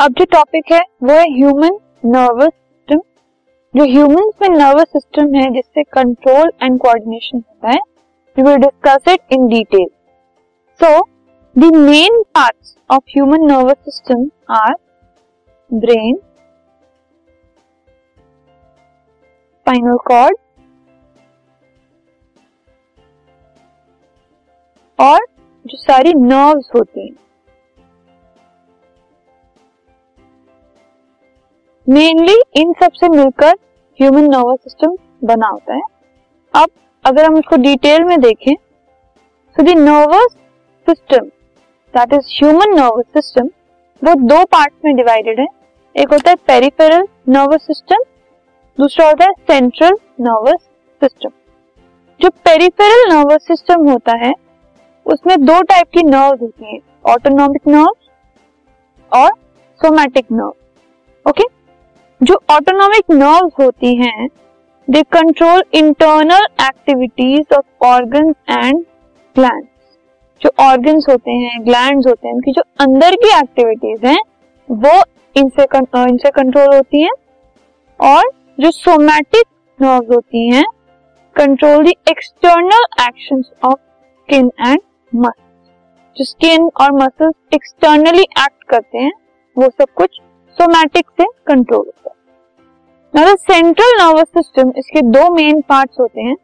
अब जो टॉपिक है, वो है ह्यूमन नर्वस सिस्टम जो ह्यूमन में नर्वस सिस्टम है, जिससे कंट्रोल एंड कोऑर्डिनेशन होता है we will discuss it in detail so the main parts of human nervous system are brain spinal cord और जो सारी नर्व्स होती हैं। मेनली इन सबसे मिलकर ह्यूमन नर्वस सिस्टम बना होता है। अब, अगर हम इसको डिटेल में देखें तो the nervous system that is human nervous system वो दो पार्ट में डिवाइडेड है। एक होता है पेरिफेरल नर्वस सिस्टम दूसरा होता है सेंट्रल नर्वस सिस्टम जो पेरिफेरल नर्वस सिस्टम होता है, उसमें दो टाइप की नर्व होती है ऑटोनॉमिक नर्व और सोमैटिक नर्व जो ऑटोनॉमिक नर्व्स होती हैं they control internal activities of organ and gland जो ऑर्गन्स होते हैं ग्लैंड होते हैं, उनकी जो अंदर की एक्टिविटीज़ हैं, वो इनसे इनसे कंट्रोल होती हैं और जो सोमैटिक नर्व्स होती हैं control the external actions of skin and muscle जो स्किन और मसल्स एक्सटर्नली एक्ट करते हैं, वो सब कुछ सोमैटिक से कंट्रोल होता है। सेंट्रल नर्वस सिस्टम इसके दो मेन पार्ट्स होते हैं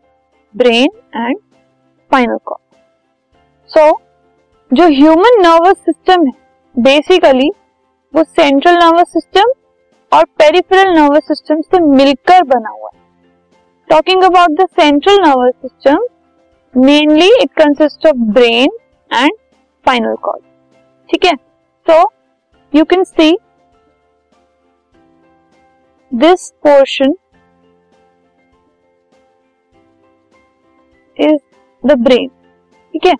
brain and spinal cord so जो ह्यूमन नर्वस सिस्टम है बेसिकली वो सेंट्रल नर्वस सिस्टम और पेरिफेरल नर्वस सिस्टम से मिलकर बना हुआ है। Talking about the central nervous system mainly it consist of brain and spinal cord ठीक है? So you can see this portion is the brain ठीक है?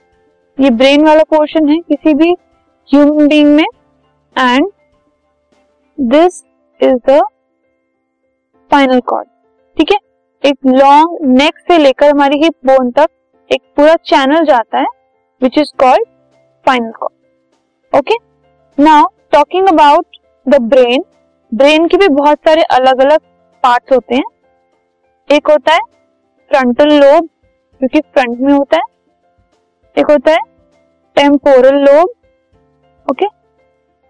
ये ब्रेन वाला पोर्शन है किसी भी ह्यूमन बींग में and this is the spinal cord ठीक है? एक लॉन्ग नेक से लेकर हमारी हिप बोन तक एक पूरा चैनल जाता है which is called spinal cord okay now talking about the brain brain के भी बहुत सारे अलग अलग पार्ट्स होते हैं। एक होता है फ्रंटल लोब, जो कि फ्रंट में होता है। एक होता है temporal lobe, okay.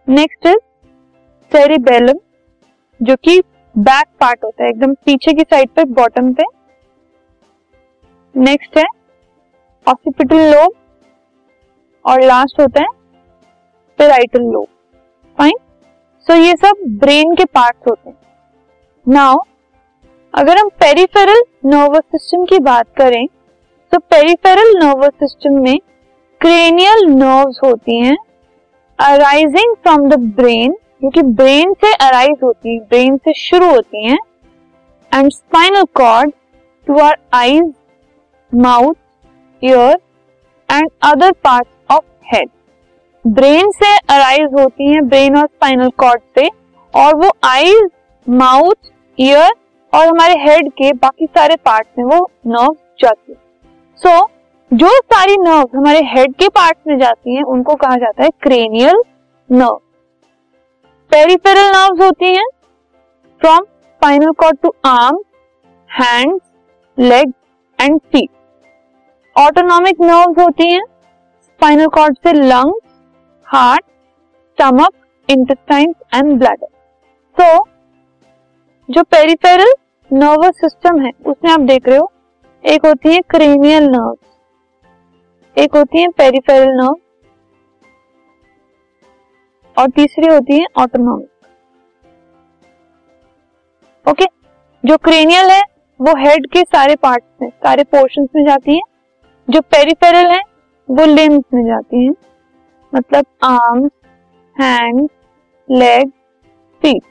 Next is cerebellum, जो कि बैक पार्ट होता है, एकदम पीछे की साइड पे, बॉटम पे। नेक्स्ट है ऑक्सीपिटल लोब, और लास्ट होता है पेराइटल लोब। सो so, ये सब ब्रेन के पार्ट्स होते हैं. नाउ अगर हम पेरिफेरल नर्वस सिस्टम की बात करें तो पेरिफेरल नर्वस सिस्टम में क्रेनियल नर्व्स होती हैं अराइजिंग फ्रॉम द ब्रेन जो कि ब्रेन से अराइज होती है ब्रेन से शुरू होती हैं and spinal cord to our eyes mouth ear and other part of head brain से अराइज होती हैं ब्रेन और स्पाइनल कॉर्ड से और वो आईज माउथ ईयर और हमारे हेड के बाकी सारे पार्ट में वो नर्व जाती है। सो so, जो सारी नर्व हमारे हेड के पार्ट में जाती हैं उनको कहा जाता है क्रेनियल नर्व पेरिफेरल नर्व्स होती हैं from spinal cord to arm hand leg and feet autonomic nerves होती हैं स्पाइनल कॉर्ड से lungs heart stomach intestine and bladder so जो पेरिफेरल नर्वस सिस्टम है, उसमें आप देख रहे हो, एक होती है क्रेनियल नर्व एक होती है पेरिफेरल नर्व और तीसरी होती है ऑटोनॉमिक ओके जो क्रेनियल है, वो हेड के सारे पार्ट्स में, सारे पोर्शंस में जाती है, जो पेरिफेरल है, वो लिम्स में जाती हैं। मतलब arms hand leg feet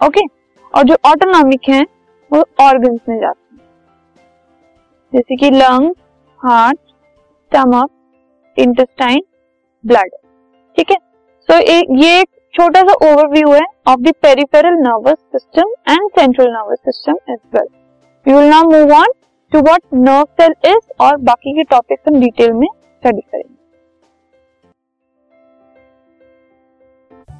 okay और जो ऑटोनॉमिक है, वो ऑर्गन्स में जाते हैं। जैसे कि lung heart stomach intestine blood ठीक है? सो ये एक छोटा सा ओवरव्यू है of the peripheral nervous system and central nervous system as well we will now move on to what nerve cell is और बाकी के टॉपिक्स हम डिटेल में स्टडी करेंगे।